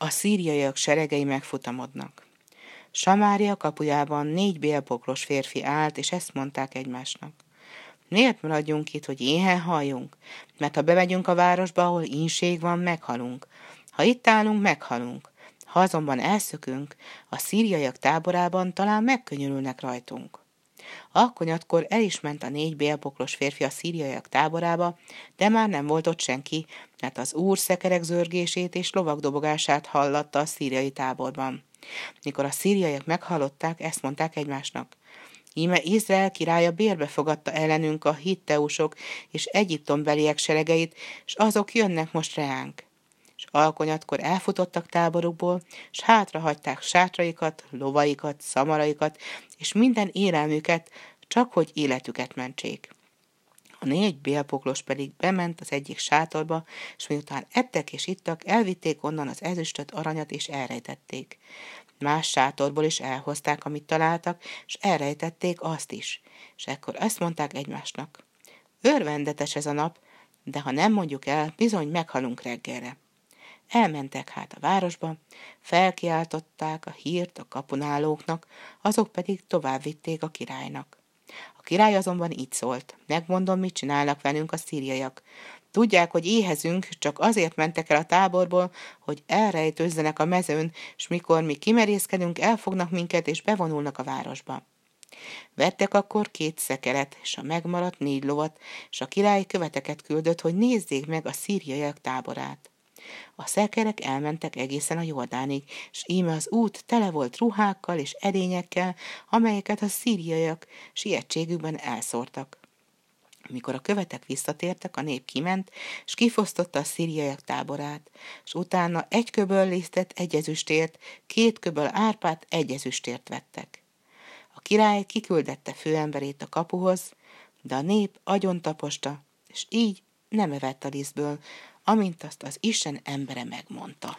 A szíriaiak seregei megfutamodnak. Samária kapujában négy bélpoklos férfi állt, és ezt mondták egymásnak. Miért maradjunk itt, hogy éhen halljunk? Mert ha bemegyünk a városba, ahol ínség van, meghalunk. Ha itt állunk, meghalunk. Ha azonban elszökünk, a szíriaiak táborában talán megkönnyörülnek rajtunk. Alkonyatkor el is ment a négy bélpoklos férfi a szíriaiak táborába, de már nem volt ott senki, mert az úr szekerek zörgését és lovak dobogását hallatta a szíriai táborban. Mikor a szíriaiak meghallották, ezt mondták egymásnak. Íme Izrael királya bérbe fogadta ellenünk a hitteusok és egyiptombeliek seregeit, és azok jönnek most reánk. Alkonyatkor elfutottak táborukból, és hátrahagyták sátraikat, lovaikat, szamaraikat, és minden élelmüket, csak hogy életüket mentsék. A négy bélpoklos pedig bement az egyik sátorba, és miután ettek és ittak, elvitték onnan az ezüstöt, aranyat, és elrejtették. Más sátorból is elhozták, amit találtak, és elrejtették azt is. És ekkor ezt mondták egymásnak. Örvendetes ez a nap, de ha nem mondjuk el, bizony meghalunk reggelre. Elmentek hát a városba, felkiáltották a hírt a kapunálóknak, azok pedig tovább vitték a királynak. A király azonban így szólt, megmondom, mit csinálnak velünk a szíriaiak. Tudják, hogy éhezünk, csak azért mentek el a táborból, hogy elrejtőzzenek a mezőn, és mikor mi kimerészkedünk, elfognak minket, és bevonulnak a városba. Vettek akkor két szekeret, és a megmaradt négy lovat, és a király követeket küldött, hogy nézzék meg a szíriaiak táborát. A szekerek elmentek egészen a Jordánig, és íme az út tele volt ruhákkal és edényekkel, amelyeket a szíriaiak sietségükben elszórtak. Mikor a követek visszatértek, a nép kiment, és kifosztotta a szíriaiak táborát, és utána egy köböl lisztet egy ezüstért, két köböl árpát egy ezüstért vettek. A király kiküldette főemberét a kapuhoz, de a nép agyon taposta, és így nem evett a lisztből, amint azt az Isten embere megmondta.